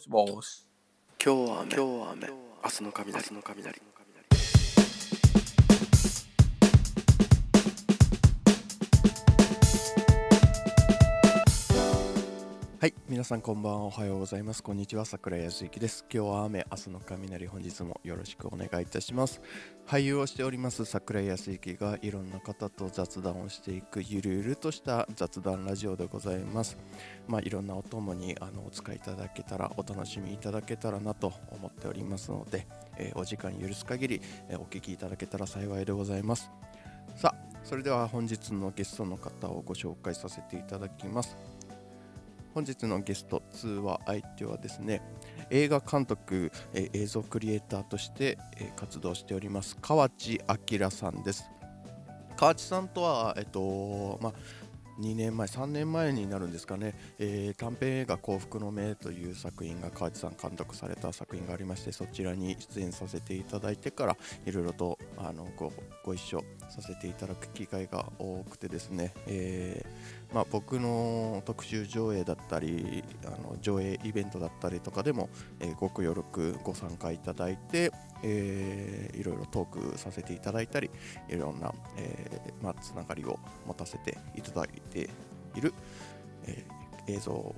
しもし。今日は雨。今日は雨。明日の雷。明日の雷はい、皆さんこんばんは。おはようございます。こんにちは。桜井康之です。今日は雨、明日の雷、本日もよろしくお願いいたします。俳優をしております桜井康之がいろんな方と雑談をしていくゆるゆるとした雑談ラジオでございます。まあ、いろんなお供にあのお使いいただけたら、お楽しみいただけたらなと思っておりますので、えーお時間許す限り、えーお聞きいただけたら幸いでございます。さあ、それでは本日のゲストの方をご紹介させていただきます。本日のゲスト通話相手はですね映画監督、えー映像クリエイターとして、えー活動しております河内明さんです。河内さんとはえっとまあ2年前3年前になるんですかね、えー短編映画「幸福の目」という作品が河内さん監督された作品がありましてそちらに出演させていただいてからいろいろとあのごご一緒させていただく機会が多くてですね、えーまあ、僕の特集上映だったりあの上映イベントだったりとかでも、えーご協力ご参加いただいて、えーいろいろトークさせていただいたりいろんな、えーまあ、つながりを持たせていただいている、えー映像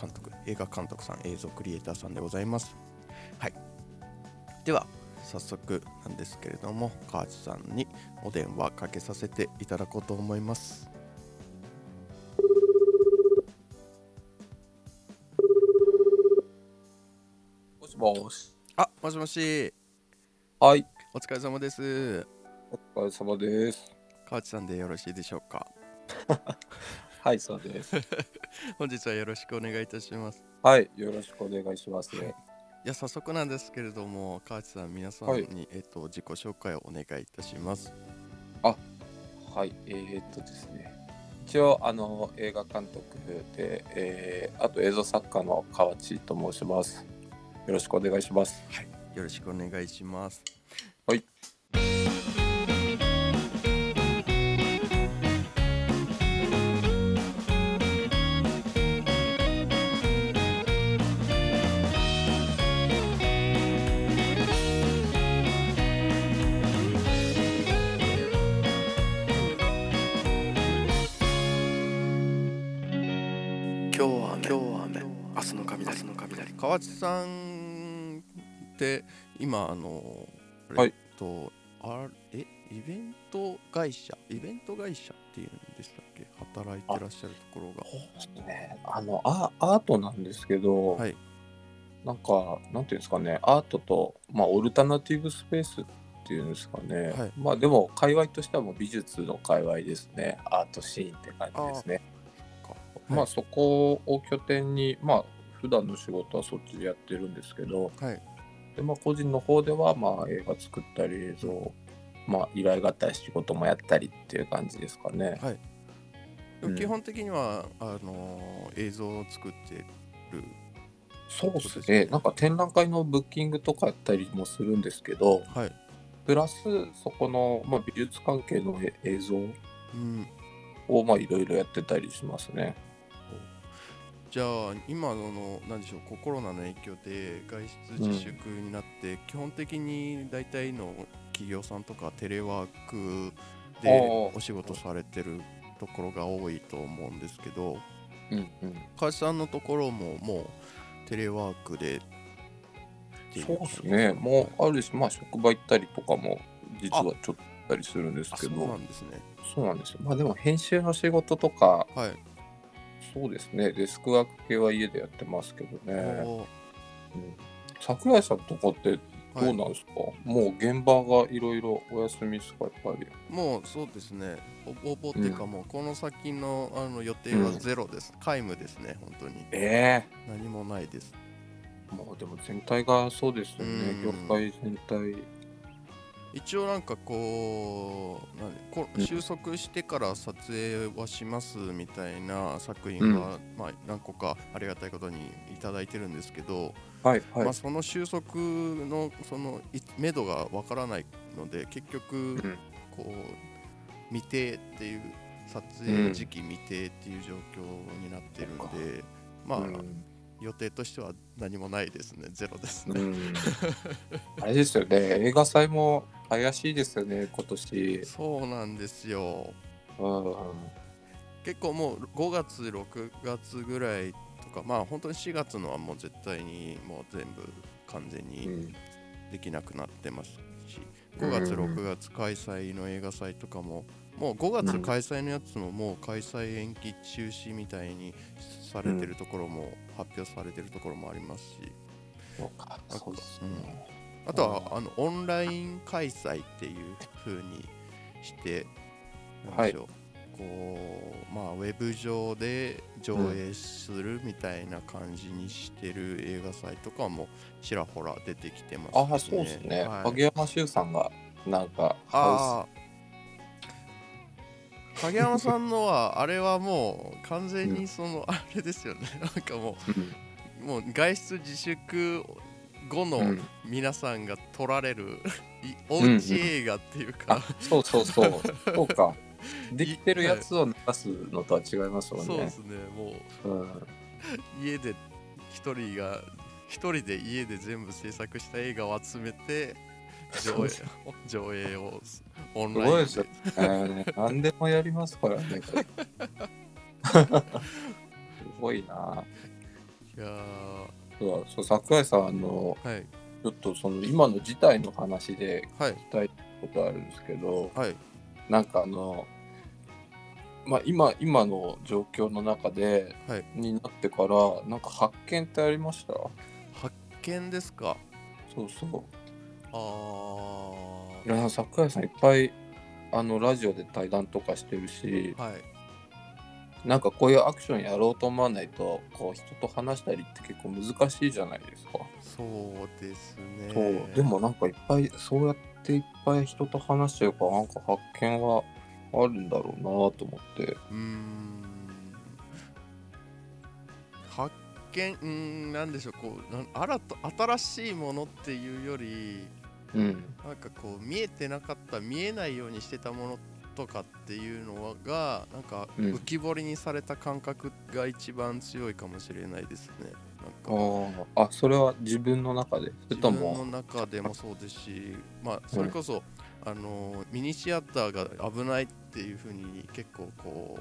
監督映画監督さん映像クリエイターさんでございます。はい、では早速なんですけれども河内さんにお電話かけさせていただこうと思います。もしもし。あ、もしもし、はい。お疲れ様です。お疲れ様です。河内さんでよろしいでしょうか？はい、そうです。本日はよろしくお願いいたします。はい、よろしくお願いします。いや、早速なんですけれども、河内さん、皆さんに、はいえっと自己紹介をお願いいたします。はい、えー、っとですね。一応、あの、映画監督で、えー、あと映像作家の河内と申します。よろしくお願いします。よろしくお願いします。はい。今日は雨今日は雨明日の雷明日の雷河内さんって、今、あの、はいえっと、あえ、イベント会社、イベント会社っていうんでしたっけ？働いてらっしゃるところが。そうですね。あの、アアートなんですけど、はい。なんか、なんていうんですかね、アートと、まあ、オルタナティブスペースっていうんですかね。はいまあ、でも、界隈としてはもう美術の界隈ですね。アートシーンって感じですね。かまあ、はいそこを拠点に、まあ、普段の仕事はそっちでやってるんですけど、はい。でまあ、個人の方では、まあ、映画作ったり、映像、まあ、依頼があったり仕事もやったりっていう感じですかね。はい。うん基本的には、あの映像を作ってる。そうですね。なんか展覧会のブッキングとかやったりもするんですけど、はい。プラスそこの、まあ、美術関係のえ映像うん。をまあいろいろやってたりしますね。じゃあ今の何でしょうコロナの影響で外出自粛になって、基本的に大体の企業さんとかテレワークでお仕事されてるところが多いと思うんですけどうんうん。川内さんのところももうテレワークでそうですね。もうあるし、まあ職場行ったりとかも実はちょっとたりするんですあそうけど、なんですねそうなんですよ。まあでも編集の仕事とか、はい、そうですね。デスクワーク系は家でやってますけどね。桜井さんとかってどうなんですか、もう現場がいろいろお休みですか、やっぱり。もうそうですね。ほぼほぼっていうかもうこの先のあの予定はゼロです、皆無ですね本当に。え何もないです。えもうでも全体がそうですよね。うん。業界全体。一応なんかこうなんでこうん収束してから撮影はしますみたいな作品は、まあ、何個かありがたいことにいただいてるんですけど、はいはい。まあ、その収束のそのい目処がわからないので結局ん。こう未定っていう撮影時期未定っていう状況になってるんで、まあ、うん。予定としては何もないですね。ゼロですね、うん。あれですよね、映画祭も怪しいですよね、今年。そうなんですようん。結構もう5月6月ぐらいとかまあ本当に4月のはもう絶対にもう全部完全にうんできなくなってますし5月うん6月開催の映画祭とかももう5月開催のやつももう開催延期中止みたいにされてるところも発表されてるところもありますしそうか、そうですね。あとはあのオンライン開催っていう風にしてなんでしょう、こうまあウェブ上で上映するみたいな感じにしてる映画祭とかもちらほら出てきてますああ、そうですね。はい。影山修さんが、なんか、あハあ影山さんのはあれはもう完全にその、あれですよね。なんかも。うもう外出自粛後のうんうん皆さんが撮られる、いおうち映画っていうか、あ、そうそうそう。そうか。できてるやつを流すのとは違いますもんね。そうですねもううん。家で一人が一人で家で全部制作した映画を集めて上映上映をオンすラインでごいですよね。何でもやりますからね。これすごいな。いやそうそう桜井さんあのーはい。ちょっとその今の事態の話ではい。聞きたいことあるんですけど、はい。なんかあのまあ今今の状況の中で、はい。になってからなんか発見ってありました？発見ですか？そうそう。あいや桜井さんいっぱいあのラジオで対談とかしてるしーはいなんかこういうアクションやろうと思わないとこう人と話したりって結構難しいじゃないですか。そうですねそうでもなんかいっぱいそうやっていっぱい人と話してるからなんか発見はあるんだろうなと思って。うーん発見うーんなんでしょうこうなん新た新しいものっていうよりうん。なんかこう見えてなかった見えないようにしてたものとかっていうのがなんかうん浮き彫りにされた感覚が一番強いかもしれないですね。あなんか。ー。あ、それは自分の中で自と分のも。中でもそうですし、まあ、それこそ、あのミニシアターが危ないっていうふうに結構こ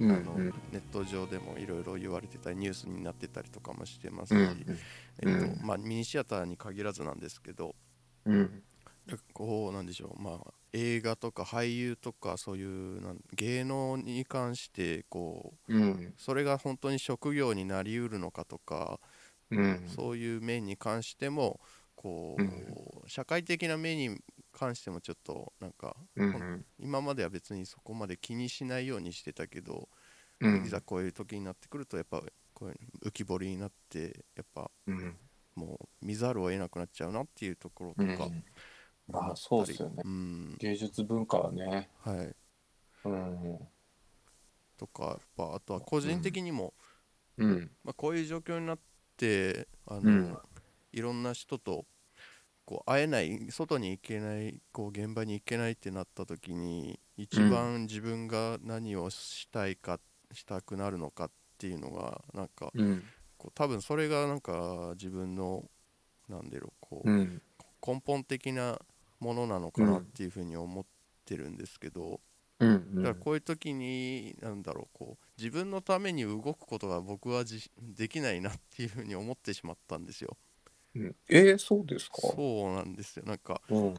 う、うんあのうんネット上でもいろいろ言われてたりニュースになってたりとかもしてますし、うんえっとうん。まあ、ミニシアターに限らずなんですけどうん。こうなんでしょう、まあ、映画とか俳優とかそういうなん芸能に関してこううん。それが本当に職業になりうるのかとか、うん。そういう面に関してもこう、うん。社会的な面に関してもちょっとなんかうん。今までは別にそこまで気にしないようにしてたけど、うん。いざこういう時になってくるとやっぱこういう浮き彫りになってやっぱうん。もう見ざるを得なくなっちゃうなっていうところとか、うんあそうですよね。うん。芸術文化はね。はい。うん。とかやっぱあとは個人的にも、うん。まあ、こういう状況になってあの、うん。いろんな人とこう会えない外に行けないこう現場に行けないってなった時に一番自分が何をしたいか、したくなるのかっていうのがなんかうん。こう多分それがなんか自分のなんだろうこう、うん。根本的なものなのかなっていうふうに思ってるんですけど、うん。だからこういう時になんだろうこう自分のために動くことが僕はじできないなっていうふうに思ってしまったんですよ。うん。えー、そうですか？そうなんですよ。なんかうん。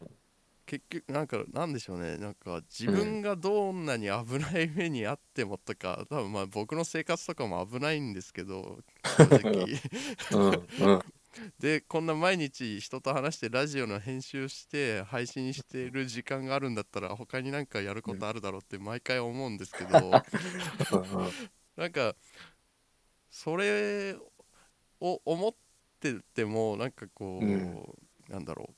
結局なんかなんでしょうね。なんか自分がどんなに危ない目にあってもとか、多分まあ僕の生活とかも危ないんですけど正直。うん。うんでこんな毎日人と話してラジオの編集して配信してる時間があるんだったら他になんかやることあるだろうって毎回思うんですけど。なんかそれを思っててもなんかこう、うん。なんだろう。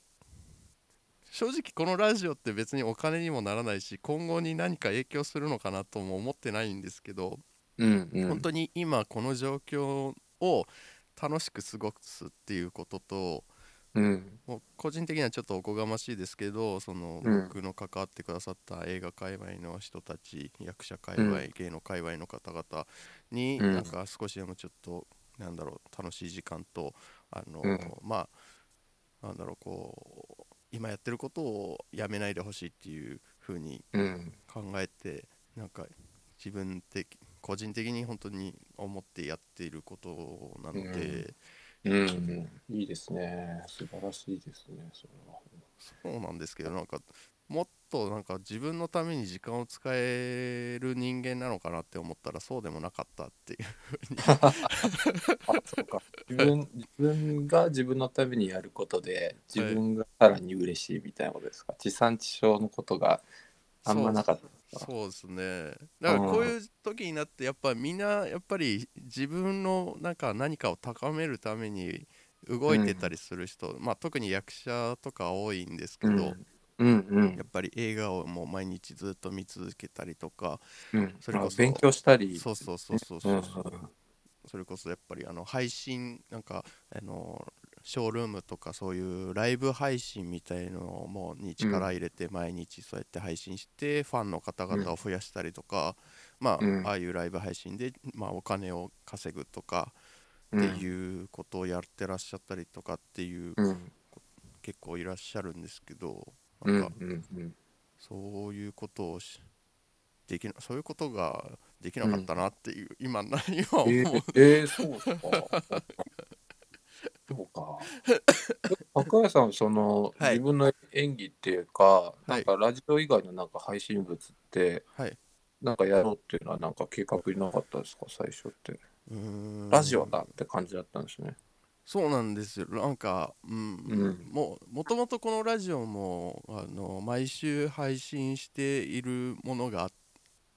正直このラジオって別にお金にもならないし今後に何か影響するのかなとも思ってないんですけど、うんうん。本当に今この状況を楽しく過ごすっていうこととうん。もう個人的にはちょっとおこがましいですけどそのうん。僕の関わってくださった映画界隈の人たち役者界隈、うん。芸能界隈の方々にうん。なんか少しでもちょっとなんだろう楽しい時間とあの、うん。まあなんだろうこう今やってることをやめないでほしいっていう風にうん。考えてなんか自分的個人的に本当に思ってやっていることなので、うん。いいですね。素晴らしいですね。それは。そうなんですけどなんかもっとなんか自分のために時間を使える人間なのかなって思ったらそうでもなかったっていう あ、そうか。自分、自分が自分のためにやることで、自分がさらに嬉しいみたいなことですか？地産地消のことがあんまなかった。そうですねだからこういう時になってやっぱみんなやっぱり自分のなんか何かを高めるために動いてたりする人、まあ特に役者とか多いんですけど、うん。うんうんやっぱり映画をもう毎日ずっと見続けたりとかうん。それこそあ勉強したり。そうそうそうそううそう、んそれこそやっぱりあの配信なんかあのショールームとかそういうライブ配信みたいのもに力入れて毎日そうやって配信してファンの方々を増やしたりとか、まあ、うんああいうライブ配信で、まあ、お金を稼ぐとかうん。っていうことをやってらっしゃったりとかっていううん。結構いらっしゃるんですけどうん。なんん。うん。そういうことをしできなそういうことができなかったなっていう、今な今思う、えー、えー、そうか？そうか。桜井さん、その、はい。自分の演技っていうか、い。なんかラジオ以外のなんか配信物って、はい。なんかやろうっていうのはなんか計画になかったですか、最初って。うーん。ラジオだって感じだったんですね。そうなんですよ。なんか、うん。うん。もうもともとこのラジオもあの毎週配信しているものがあ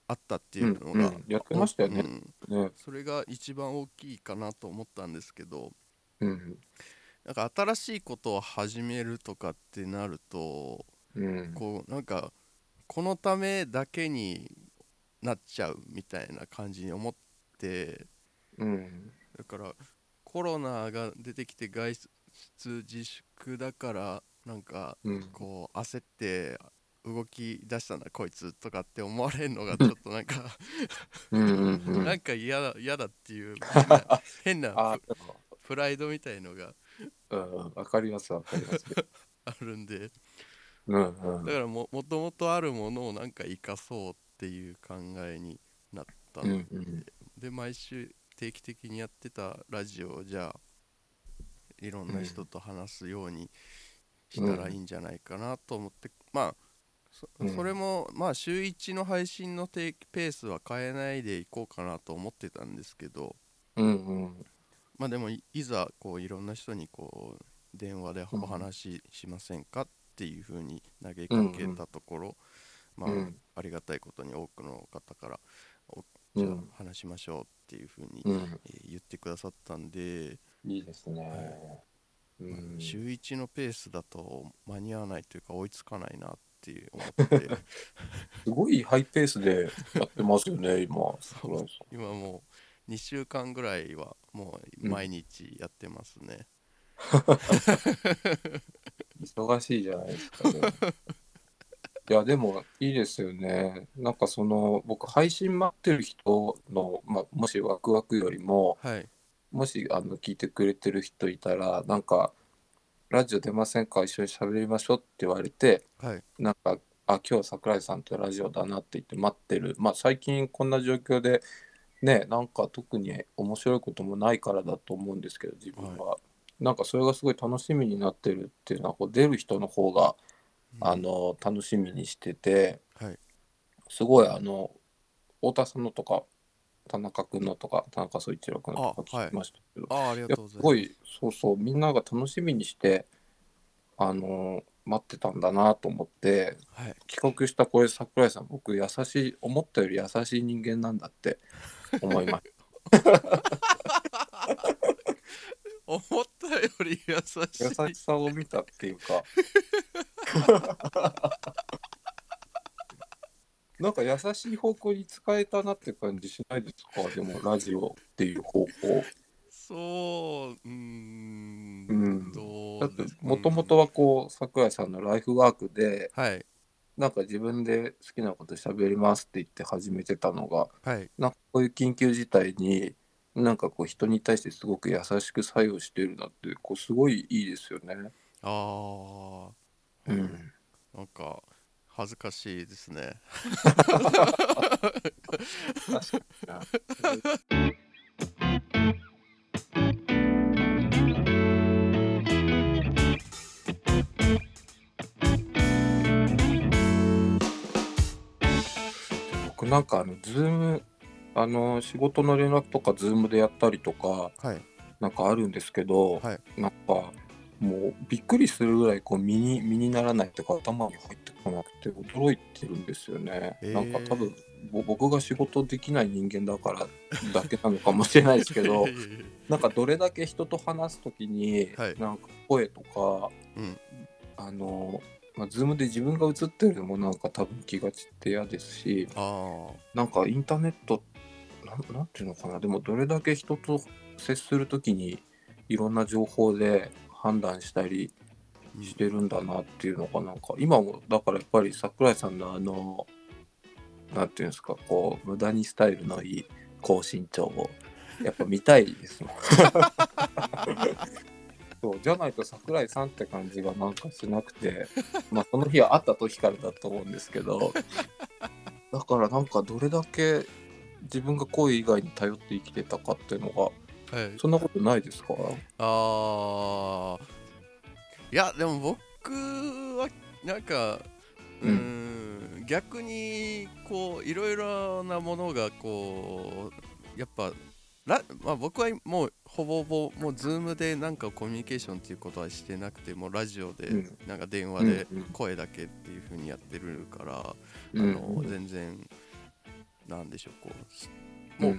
あったっていうのが、うんうん。やってましたよね。うん。ね。それが一番大きいかなと思ったんですけどうん。なんか新しいことを始めるとかってなるとうん。こうなんかこのためだけになっちゃうみたいな感じに思ってうん。だからコロナが出てきて外出自粛だからなんかうん。こう焦って動き出したなこいつとかって思われるのがちょっとなんか。なんか嫌だ嫌だっていう 変なププライドみたいのがうん、わかります、わかります。あるんでうん。うんだ。からももともとあるものをなんか生かそうっていう考えになったうん。ので,、うん。で毎週定期的にやってたラジオをじゃあいろんな人と話すようにしたらいいんじゃないかなと思って、まあそうんそれもまあ週1の配信のペースは変えないでいこうかなと思ってたんですけどうん。うん。まあでもいいざこういろんな人にこう電話でお話ししませんかっていうふうに投げかけたところ、まあ、うんありがたいことに多くの方からおじゃうんあ話しましょうっていうふうに、うん。えー言ってくださったんで、いいですね。うん。週1のペースだと間に合わないというか追いつかないなって思って すごいハイペースでやってますよね、今。今もう2週間ぐらいはもう毎日やってますね、忙しいじゃないですか、ね。いや、でもいいですよね。なんかその、僕、配信待ってる人の、まあ、もしワクワクよりも、はいもしあの聞いてくれてる人いたら、なんか、ラジオ出ませんか？一緒に喋りましょうって言われて、はいなんか、あ、今日桜井さんとラジオだなって言って待ってる。まあ、最近こんな状況で、ね、なんか特に面白いこともないからだと思うんですけど、自分は。なんかそれがすごい楽しみになってるっていうのは、こう出る人の方が、あの、楽しみにしてて、はい。すごいあの、太田さんのとか、田中君のとか、田中総一郎君のとか聞きましたけど、ああありがいやとうございます。すごい、そうそう、みんなが楽しみにして、あの待ってたんだなと思って、はい。帰国したこれ、桜井さん、僕、優しい、思ったより優しい人間なんだって思いまし思ったより優しい。た。優しさを見たっていうか、なんか優しい方向に使えたなって感じしないですか、でも、ラジオっていう方向。そううーんうん。どだってもともとはこう、桜井さんのライフワークで、はいなんか自分で好きなこと喋りますって言って始めてたのが、はい。なんかこういう緊急事態に、なんかこう人に対してすごく優しく作用してるなってこうすごいいいですよね。ああうん、なんか恥ずかしいですね 僕なんかあのズームあの仕事の連絡とかズームでやったりとかはい。なんかあるんですけど、はい。なんかもうびっくりするぐらいこう身に身にならないとか頭に入ってこなくて驚いてるんですよね。えー。なんか多分ぼ僕が仕事できない人間だからだけなのかもしれないですけど なんかどれだけ人と話す時に、はい。なんか声とかうん。あの、まあ、ズームで自分が映ってるのもなんか多分気が散って嫌ですしあなんかインターネットなんなんていうのかなでもどれだけ人と接する時にいろんな情報で判断したりあしてるんだなっていうのがなんか今もだからやっぱり桜井さんのあのなんていうんですかこう無駄にスタイルのいい高身長をやっぱ見たいですもん。そうじゃないと桜井さんって感じがなんかしなくて まあその日は会った時からだと思うんですけど だからなんかどれだけ自分が声以外に頼って生きてたかっていうのがはい。そんなことないですか？あー。いやでも僕はなんかうーん逆にこういろいろなものがこうやっぱラまあ、僕はもうほぼほぼもうズームでなんかコミュニケーションっていうことはしてなくてもうラジオでうん。なんか電話で声だけっていう風にやってるから、うんあの全然なんでしょうこうもう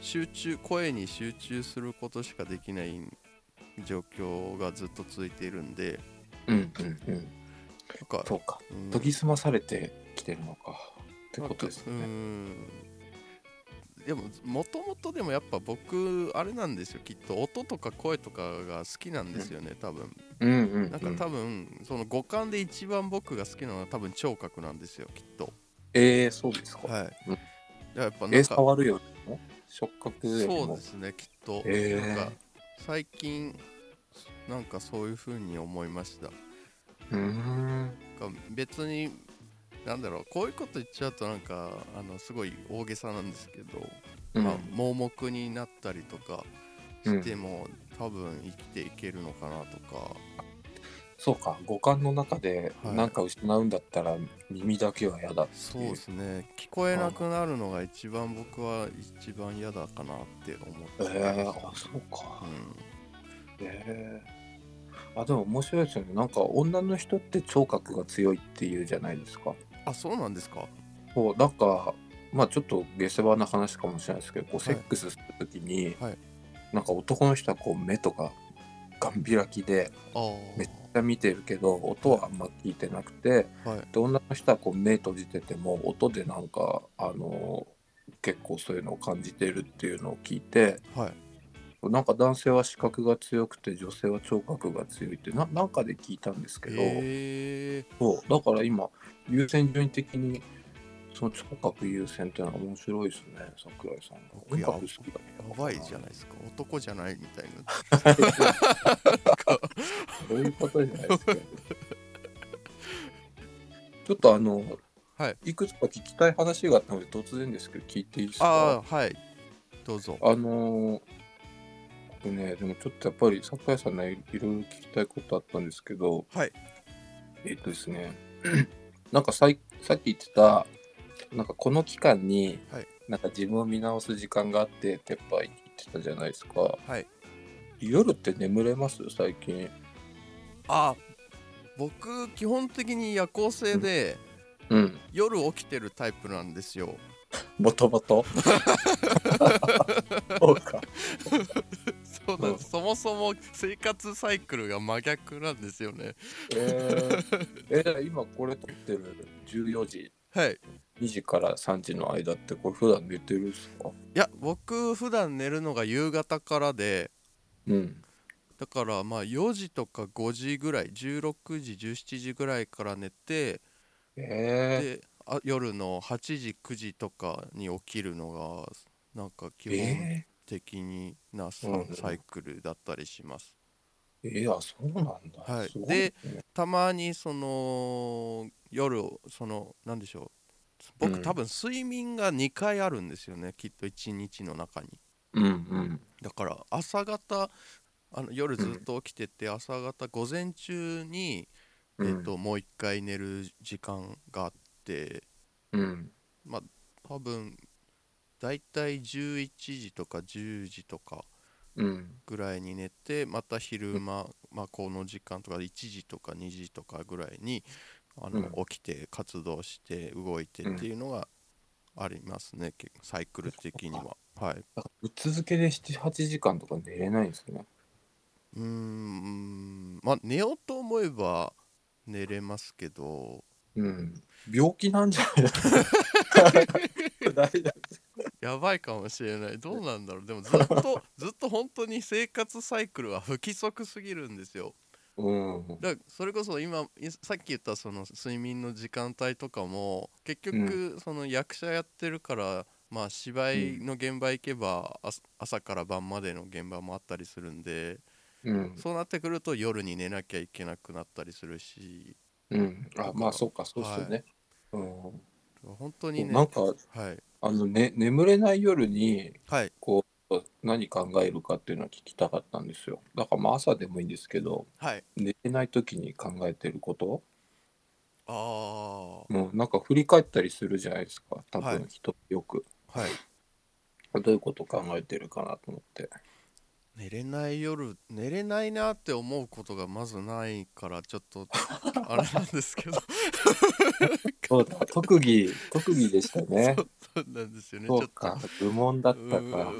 集中声に集中することしかできない状況がずっと続いているんでうんうんうん。なんかそうか。うん。研ぎ澄まされてきてるのか。ってことですね。んでももともとでもやっぱ僕あれなんですよきっと音とか声とかが好きなんですよね多分。うんうん。なんか多分その五感で一番僕が好きなのは多分聴覚なんですよきっと。えー、そうですか。はい。うん。やっぱえー、なんか触るよりも触覚よりも。そうですねきっと、えー。なんか最近なんかそういう風に思いました。うーん。別になんだろうこういうこと言っちゃうとなんかあのすごい大げさなんですけど、うん。まあ、盲目になったりとかしても、多分生きていけるのかなとか。そうか五感の中ではい。何か失うんだったら耳だけは嫌だってそう。いうですね。聞こえなくなるのが一番僕は一番嫌だかなって思って。えー、あそうか。う。ん。えー、あでも面白いですよね。なんか女の人って聴覚が強いっていうじゃないですかあそうなんですか？そうなんかまあちょっと下世話な話かもしれないですけどこうはい。セックスするときに、はい。なんか男の人はこう目とかガン開きであめっちゃ見てるけど音はあんま聞いてなくてあはい。で女の人はこう目閉じてても音でなんかあの結構そういうのを感じてるっていうのを聞いてはいなんか男性は視覚が強くて女性は聴覚が強いってななんかで聞いたんですけど、そうだから今優先順位的にその聴覚優先っていうのは面白いですね桜井さんが。音楽好きだやばいじゃないですか。男じゃないみたいな。そういうことじゃないですか。ちょっとあの、はい、いくつか聞きたい話があったので突然ですけど聞いていいですか？ああはい。どうぞ。あのー僕ね、でもちょっとやっぱり桜井さんね、いろいろ聞きたいことあったんですけど、はいえっとですね、なんかさいさっき言ってた、なんかこの期間に、はいなんか自分を見直す時間があってってやってたじゃないですか。はい夜って眠れます？最近。あ僕基本的に夜行性で、うん。夜起きてるタイプなんですよもともと。そうか。そうなんです、そもそも生活サイクルが真逆なんですよね。えー、えー今これ撮ってる14時、はい。2時から3時の間ってこれ普段寝てるんですか？いや僕普段寝るのが夕方からで。うん。だからまあ4時とか5時ぐらい16時17時ぐらいから寝てえであ夜の8時9時とかに起きるのがなんか基ー、本え的になサ,、イクルだったりします。えー、あそうなんだ、はい。いね。たまにその夜をそのなんでしょう。僕、うん。多分睡眠が2回あるんですよね。きっと1日の中に。うんうん。だから朝方あの夜ずっと起きてて、朝方午前中に、うん。えっともう1回寝る時間があってうん。多分だいたい11時とか10時とかうん。ぐらいに寝てまた昼間、まあ、この時間とか1時とか2時とかぐらいにあの、うん。起きて活動して動いてっていうのがありますね、結構サイクル的には。はい、続けで78時間とか寝れないんですね？うーんまあ寝ようと思えば寝れますけど。うん。病気なんじゃない 大丈 やばいかもしれない。どうなんだろう。でもずっと ずっと本当に生活サイクルは不規則すぎるんですよ。夫うん。だそれこそ今いさっき言ったその睡眠の時間帯とかも結局その役者やってるから、まあ芝居の現場行けば、あ朝から晩までの現場もあったりするんでうん。そうなってくると夜に寝なきゃいけなくなったりするしうん。あまあそうかそうですよね、本当にねうんなんかはいあの、ね、眠れない夜にはい。こう何考えるかっていうのは聞きたかったんですよ。だからまあ朝でもいいんですけどはい。寝れない時に考えてること。ああもうなんか振り返ったりするじゃないですか。多はい。分人よく、はい。どういうこと考えてるかなと思って寝れない夜寝れないなって思うことがまずないからちょっと あれなんですけど。そうだ特技特技でしたね。そうそうなんですよね。ちょっと。そうか愚問だったうか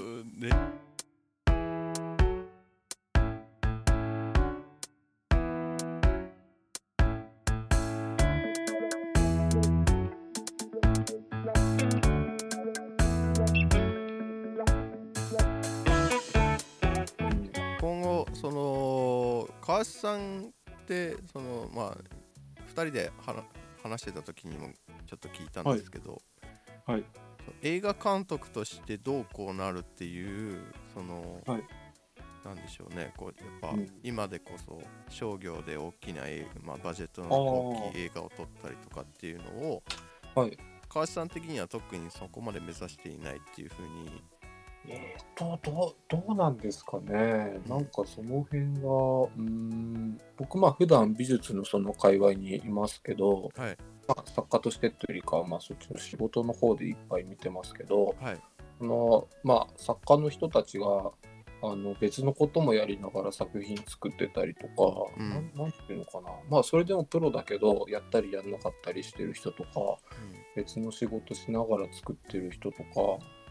さんってそのまあ2人で話話してた時にもちょっと聞いたんですけど、はい。はい。映画監督としてどうこうなるっていうその、はい。なんでしょうね。こうやっぱ、うん。今でこそ商業で大きな映画、まあ、バジェットの大きい映画を撮ったりとかっていうのをはい。川瀬さん的には特にそこまで目指していないっていうふうにえーとどうどうなんですかね。なんかその辺がうーん僕まあ普段美術のその界隈にいますけど、はい。まあ、作家としてというよりかはまあそっちの仕事の方でいっぱい見てますけどはい。そのまあ作家の人たちがあの別のこともやりながら作品作ってたりとか、うん。ていうのかな。まあそれでもプロだけどやったりやんなかったりしてる人とか別の仕事しながら作ってる人とか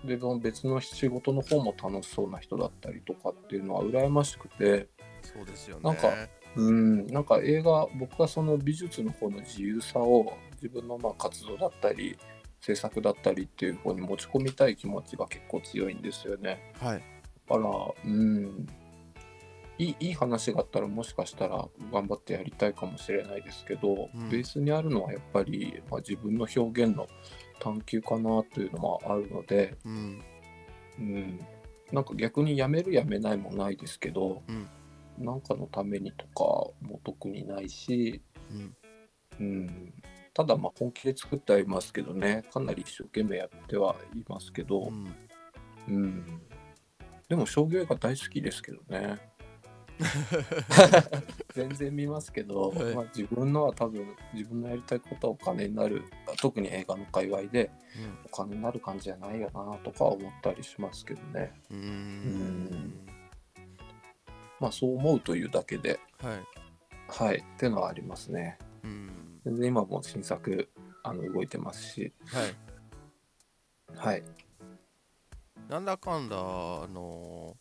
別の仕事の方も楽しそうな人だったりとかっていうのは羨ましくて。そうですよね。なんかうんなんか映画僕はその美術の方の自由さを自分のまあ活動だったり制作だったりっていう方に持ち込みたい気持ちが結構強いんですよね。はい。だからうんいいいい話があったらもしかしたら頑張ってやりたいかもしれないですけど、うん。ベースにあるのはやっぱり、まあ、自分の表現の探求かなというのもあるので、うん。うん、なんか逆にやめるやめないもないですけど、うん。なんかのためにとかも特にないし、うん。うん、ただまあ本気で作ってはいますけどねかなり一生懸命やってはいますけど、うん。うん、でも商業映画大好きですけどね 全然見ますけど、はい。まあ、自分のは多分自分のやりたいことはお金になる特に映画の界隈でお金になる感じじゃないよなとか思ったりしますけどね。うん。うん。まあそう思うというだけで。はい。はい。っていうのはありますね。うん。全然今も新作あの動いてますし。はい。はい。なんだかんだあの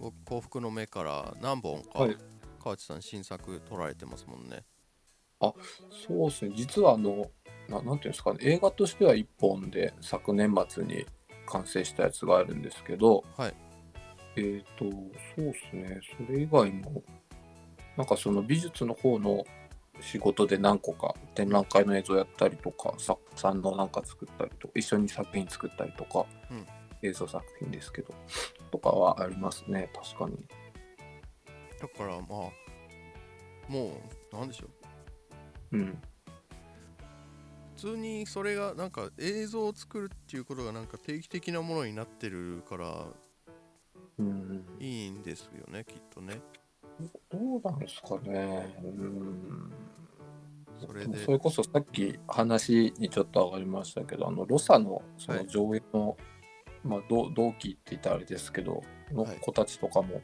僕幸福の目から何本か、はい。川内さん新作撮られてますもんね。そうですね。実はあのななんていうんですかね。映画としては1本で昨年末に完成したやつがあるんですけどはい。えっ、とそうですね。それ以外もなんかその美術の方の仕事で何個か展覧会の映像やったりとか作家さんのなんか作ったりとか一緒に作品作ったりとか、うん。映像作品ですけどとかはありますね確かに。だからまあもうなんでしょう。うん。普通にそれがなんか映像を作るっていうことがなんか定期的なものになってるからうん。いいんですよねきっとね。どうなんですかね。うん。それで。それこそさっき話にちょっと上がりましたけどあのロサのそはい。の上映の、まあ、同同期って言ったらあれですけどのはい。子たちとかも、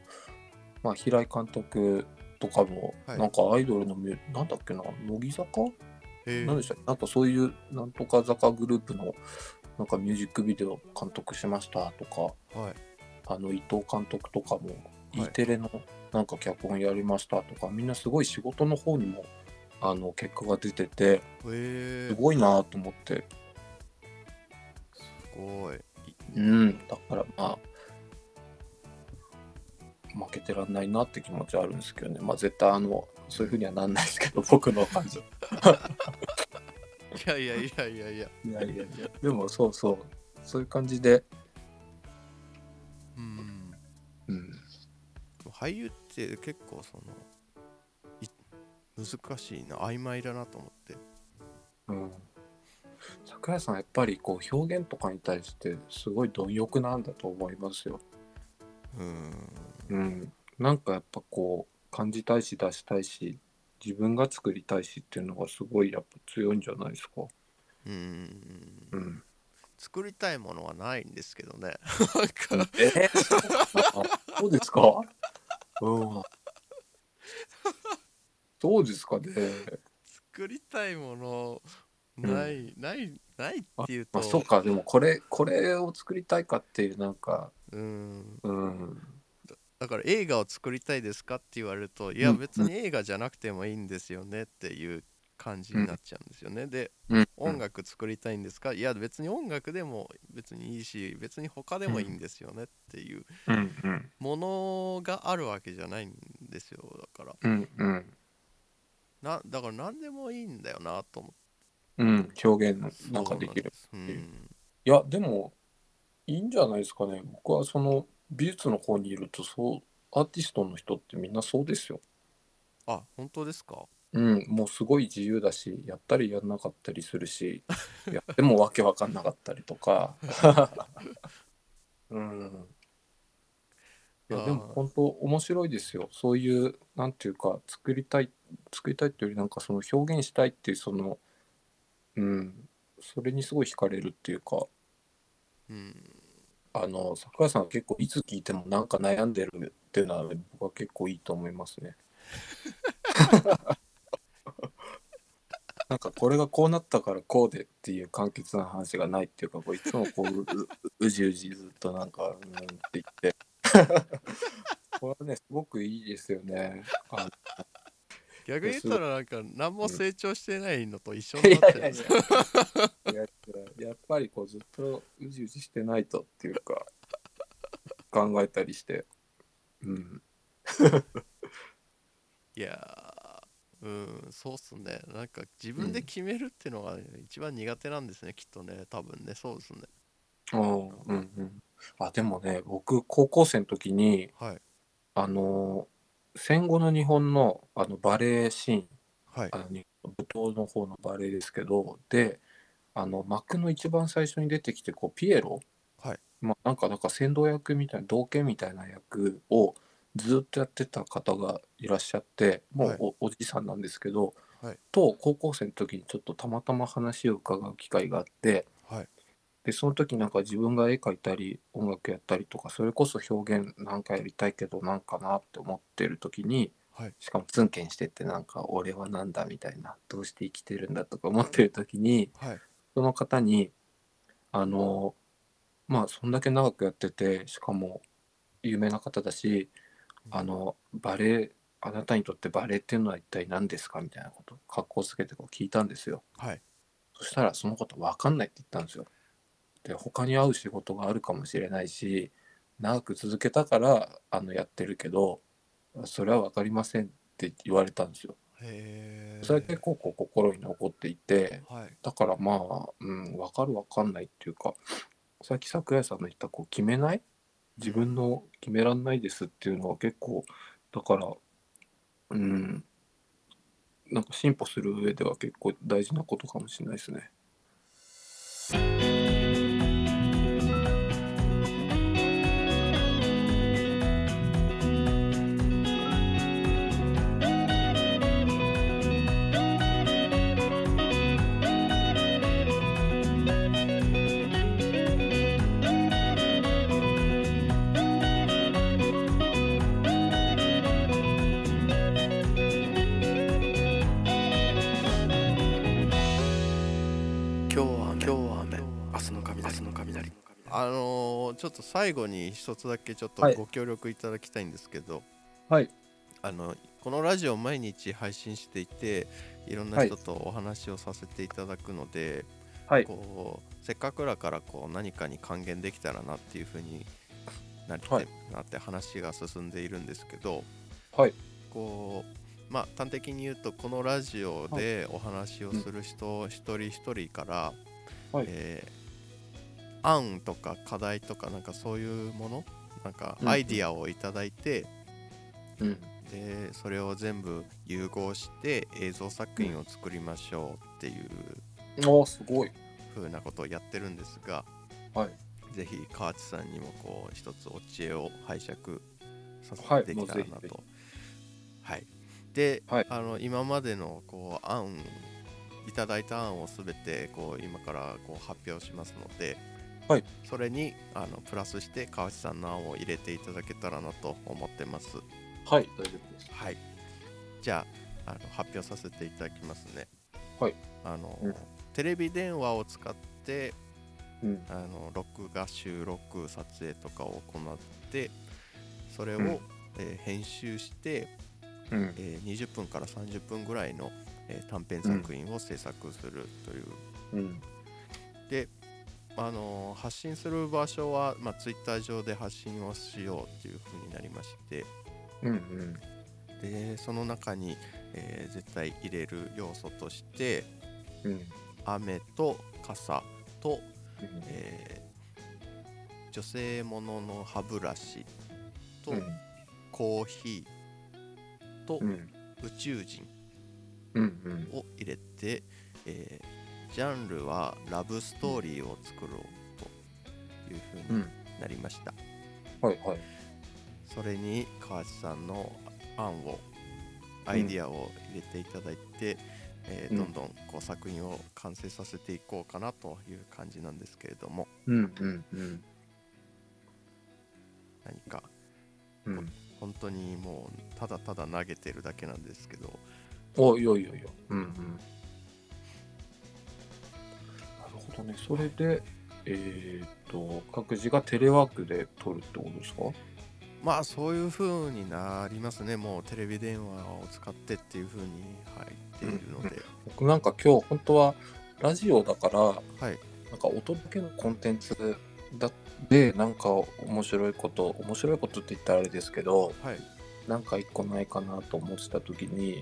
まあ、平井監督とかも、はい。なんかアイドルのなんだっけな乃木坂？へ何でしたなんかそういうなんとか坂グループのなんかミュージックビデオ監督しましたとかはい。あの伊藤監督とかもい。E テレのなんか脚本やりましたとか、みんなすごい仕事の方にもあの結果が出ててすごいなと思って。すごいいうん、だからまあ、負けてらんないなって気持ちはあるんですけどね、まあ絶対あの、そういうふうにはなんないですけど、僕の感じ。いやいやいやいやいや。いやいやいや。でもそうそう、そういう感じで。うん。うん。俳優って結構その、難しいな曖昧だなと思って、うん、桜井さんやっぱりこう表現とかに対してすごい貪欲なんだと思いますよ。うん。うん、なんかやっぱこう感じたいし出したいし自分が作りたいしっていうのがすごいやっぱ強いんじゃないですか。うん。うん、作りたいものはないんですけどね。え？あ そうですか？うん。そうですかね。作りたいものない、ないないっていうと。まあ、そうか。でもこれこれを作りたいかっていうなんかうん。うん。だから映画を作りたいですかって言われるといやうん。別に映画じゃなくてもいいんですよねっていう感じになっちゃうんですよね、でうん。音楽作りたいんですか？いや別に音楽でも別にいいし別に他でもいいんですよねっていうものがあるわけじゃないんですよ。だから。うんうん。なだから何でもいいんだよなと思ってうん表現なんかできる。そうなんです。いやでもいいんじゃないですかね。僕はその美術の方にいるとそうアーティストの人ってみんなそうですよ。うん、あ本当ですか？うん、もうすごい自由だしやったりやんなかったりするし やってもわけわかんなかったりとか。うん。いやでも本当面白いですよ。そういうなんていうか作りたい作りたいっていうよりなんかその表現したいっていうそのうんそれにすごい惹かれるっていうかうんあの桜井さんは結構いつ聞いてもなんか悩んでるっていうのは僕は結構いいと思いますね。なんかこれがこうなったからこうでっていう簡潔な話がないっていうかこういつもこううううじうじずっとなんかうんって言ってこれはねすごくいいですよね。あ逆に言ったらなんか何も成長してないのと一緒いになってるんですよやっぱりこうずっとうじうじしてないとっていうか考えたりして。うん。いやーうんそうっすね。なんか自分で決めるっていうのが一番苦手なんですね、きっとね。多分ねそうですね。うんうんうん、あでもね僕高校生の時にはい。あの戦後の日本のあのバレエシーンはい。あのに舞踏の方のバレエですけどであの幕の一番最初に出てきてこうピエロ、はい。まあ、なんかなんか先導役みたいな道化みたいな役をずっとやってた方がいらっしゃってもはい。うお,、おじさんなんですけど、はい。と高校生の時にちょっとたまたま話を伺う機会があって。はいでその時なんか自分が絵描いたり音楽やったりとかそれこそ表現なんかやりたいけどなんかなって思ってる時にはい。しかもツンケンしてってなんか俺はなんだみたいなどうして生きてるんだとか思ってる時にはい。その方にあのまあそんだけ長くやっててしかも有名な方だしあのバレエあなたにとってバレエっていうのは一体何ですか？みたいなこと格好つけてこう聞いたんですよ。はい。そしたらそのこと分かんないって言ったんですよ。で他に会う仕事があるかもしれないし長く続けたからあのやってるけどそれは分かりませんって言われたんですよ。へえそれは結構こう心に残っていてはいだからまあ、うん、分かる分かんないっていうかさっき桜井さんの言ったこう決めない？自分の決めらんないですっていうのは結構だからうんなんか進歩する上では結構大事なことかもしれないですね。最後に一つだけちょっとはいご協力いただきたいんですけど、はい。あのこのラジオ毎日配信していていろんな人とお話をさせていただくので、はい。こうせっかくだからこう何かに還元できたらなっていうふうになって,、はいなって話が進んでいるんですけどはい。こうまあ端的に言うとこのラジオでお話をする人、一人一人から、はいえー案とか課題とかなんかそういうもの？なんかうんアイディアをいただいて、うん。でそれを全部融合して映像作品を作りましょうっていうああ、すごい。風なことをやってるんですが、はい。ぜひ河内さんにもこう一つお知恵を拝借させはいてできたらなと。はい、で、はいあの今までのこう案いただいた案をすべてこう今からこう発表しますので、はい、それにあのプラスして河内さんの案を入れていただけたらなと思ってます。はい。大丈夫です。はい。じゃあ、あの発表させていただきますね。はい。あの、うんテレビ電話を使ってうん。あの録画収録撮影とかを行ってそれを、うんえー編集して、うん。えー20分から30分ぐらいの、えー短編作品を制作するという、うん。であの発信する場所は、まあ、Twitter 上で発信をしようというふうになりましてうん。うん。でその中に、えー絶対入れる要素としてうん。雨と傘と、うんえー女性ものの歯ブラシと、うん。コーヒーとうん。宇宙人うん。を入れて、えージャンルはラブストーリーを作ろうというふうにうん。なりました、はい。はい。それに川内さんの案をアイディアを入れていただいて、えーうんどんどんこう作品を完成させていこうかなという感じなんですけれどもうん。うん。うん。何かうん。本当にもうただただ投げてるだけなんですけどお、いやいやいや。うん。うん。なるほどね。それで、えーっと、各自がテレワークで撮るってことですか？まあそういう風になりますね。もうテレビ電話を使ってっていう風に入っているので、僕なんか今日本当はラジオだから、はい。なんかお届けのコンテンツだで、なんか面白いこと、面白いことって言ったらあれですけど、はい。なんか一個ないかなと思ってた時に、は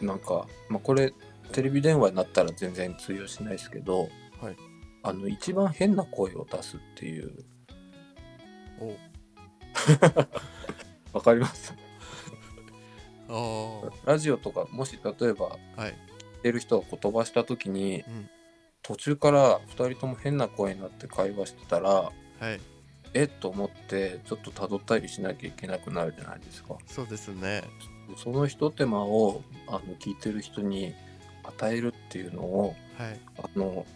い。なんか、まあ、これテレビ電話になったら全然通用しないですけど、はい。あの一番変な声を出すっていう。お。わかります？ラジオとかもし例えばはい。聞いてる人が飛ばした時にうん。途中から2人とも変な声になって会話してたらはい。えっと思ってちょっと辿ったりしなきゃいけなくなるじゃないですか。そうですね。そのひと手間をあの聞いてる人に与えるっていうのをはい。あの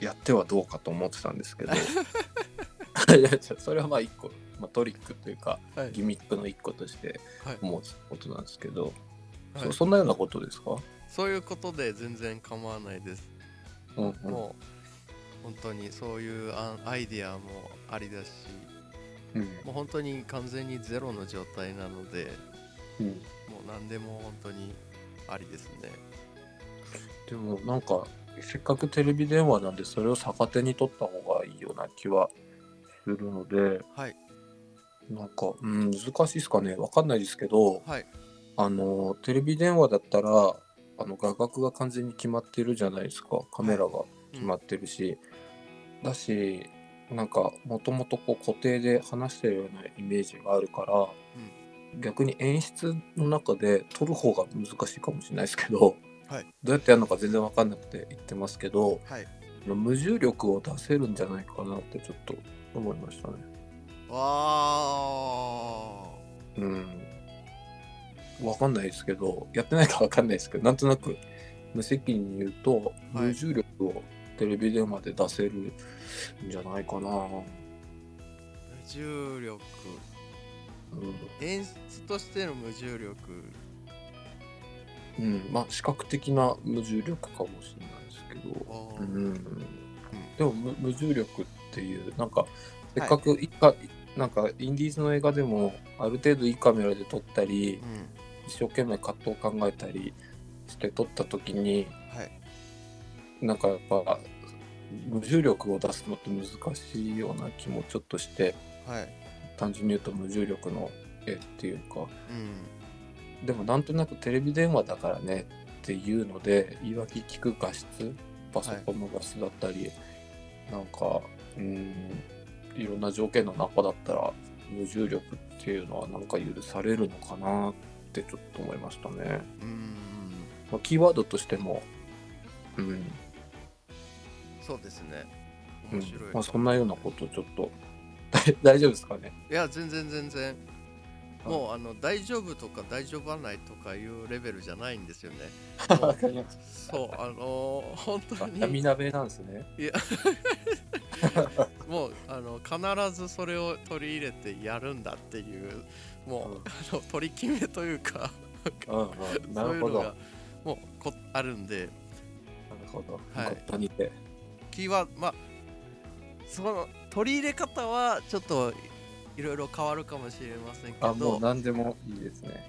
やってはどうかと思ってたんですけど。いやそれはまあ一個、まあ、トリックというかはい。ギミックの一個としてはい。思うことなんですけど、はい。そそんなようなことですか、そういうことで全然構わないです、うんうん。もう本当にそういうアアイディアもありだしうん。もう本当に完全にゼロの状態なのでうん、もう何でも本当にありですねでもなんかせっかくテレビ電話なんでそれを逆手に取った方がいいような気はするのではい。なんか、うん、難しいですかね。わかんないですけどはい。あのテレビ電話だったらあの画角が完全に決まってるじゃないですか。カメラが決まってるし、だしなんかもともとこう固定で話してるようなイメージがあるから、逆に演出の中で撮る方が難しいかもしれないですけど、はい。どうやってやるのか全然分かんなくて言ってますけどはい。無重力を出せるんじゃないかなってちょっと思いましたね。あうん。分かんないですけどやってないか分かんないですけどなんとなく無責任に言うと、はい。無重力をテレビ電話で出せるんじゃないかな。無重力。うん。演出としての無重力うん、まあ視覚的な無重力かもしれないですけど、うん、でも無無重力っていうなんかせっかくいいか、なんかインディーズの映画でもある程度いいカメラで撮ったりうん。一生懸命カットを考えたりして撮った時にはい。なんかやっぱ無重力を出すのって難しいような気もちょっとしてはい。単純に言うと無重力の絵っていうか。うんでもなんとなくテレビ電話だからねっていうので言い訳聞く画質パソコンの画質だったり、なんかうんいろんな条件の中だったら無重力っていうのはなんか許されるのかなってちょっと思いましたね。うん。まあ、キーワードとしても、うん。そうですね。うん。面白い、まあ、そんなようなことちょっと大 大丈夫ですかね？いや全然全然はいもうあの大丈夫とか大丈夫はないとかいうレベルじゃないんですよね。そうあのー本当に闇鍋なんですね。いやもうあの必ずそれを取り入れてやるんだっていうもう、うんあの取り決めというかそうい るほど。なうのがもうこあるんでるほど。はい。キーワードまあその取り入れ方はちょっといろいろ変わるかもしれませんけあ、もどう何でもいいですね。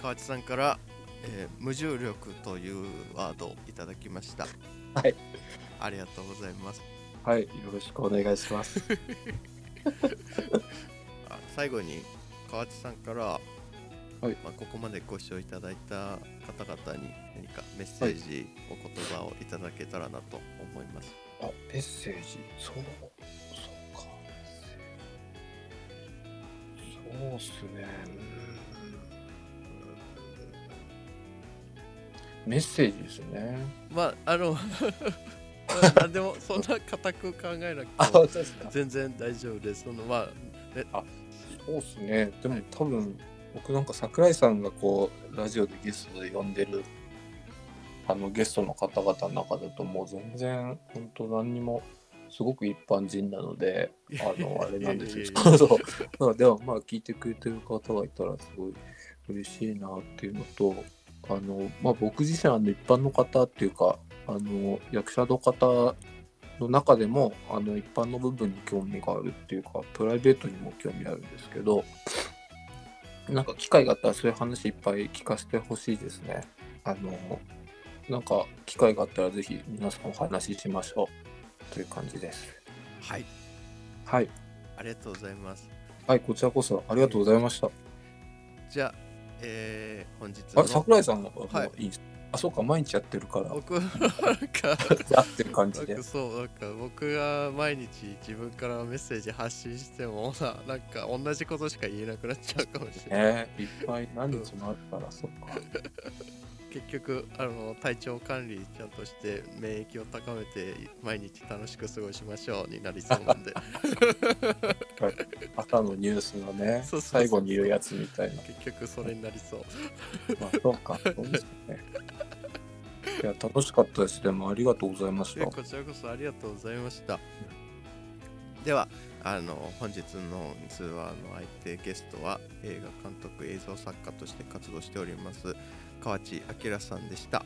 河内さんから、えー無重力というワードをいただきましたはい。ありがとうございますはい、よろしくお願いします。あ最後に河内さんから、はいまあ、ここまでご視聴いただいた方々に何かメッセージ、お言葉をいただけたらなと思いますあ、メッセージ？そうそうっすね。うんメッセージですね。まああの なんでもそんな固く考えなあ、くても。全然大丈夫ですそのまあそうっすね。でも多分、僕なんか桜井さんがこう、ラジオでゲストで呼んでる、あのゲストの方々の中だともう全然、本当何にも、すごく一般人なので、あの、あれなんですよ。いやいやいやそう そう。でもまあ聞いてくれてる方がいたらすごい嬉しいなっていうのと、あの、まあ僕自身あの一般の方っていうか、あの、役者の方の中でもあの一般の部分に興味があるっていうかプライベートにも興味あるんですけどなんか機会があったらそういう話いっぱい聞かせてほしいですねあのなんか機会があったらぜひ皆さんお話ししましょうという感じです。はい。はい。ありがとうございます。はいこちらこそありがとうございました。じゃあ、えー本日あの桜井さんはもうはい。いいです。あそうか毎日やってるから。僕なんか やってる感じで。そうなんか僕が毎日自分からメッセージ発信してもな なんか同じことしか言えなくなっちゃうかもしれない、ねいっぱい何日もあるからそっか 結局あの体調管理ちゃんとして免疫を高めて毎日楽しく過ごしましょうになりそうなんで朝のニュースのね最後に言うやつみたいな結局それになりそうまあ、そうか、そうですね。いや、楽しかったです。でも、ありがとうございました。こちらこそありがとうございました。では、あの本日の通話の相手ゲストは映画監督映像作家として活動しております河内明さんでした。あ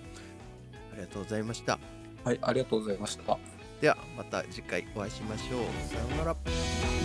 りがとうございました。はい、ありがとうございました。ではまた次回お会いしましょう。さようなら。